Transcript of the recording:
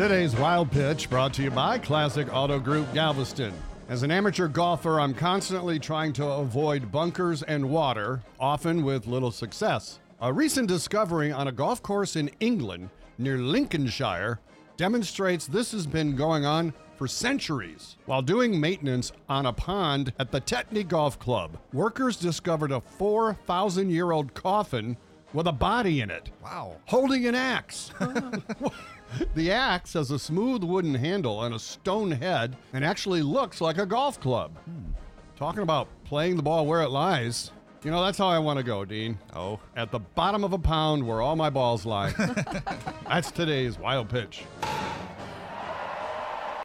Today's Wild Pitch brought to you by Classic Auto Group Galveston. As an amateur golfer, I'm constantly trying to avoid bunkers and water, often with little success. A recent discovery on a golf course in England near Lincolnshire demonstrates this has been going on for centuries. While doing maintenance on a pond at the Tetney Golf Club, workers discovered a 4,000 year old coffin with a body in it. Wow. Holding an axe. the axe has a smooth wooden handle and a stone head and actually looks like a golf club. Talking about playing the ball where it lies. You know, that's how I want to go, Dean. Oh. At the bottom of a pound where all my balls lie. that's today's wild pitch.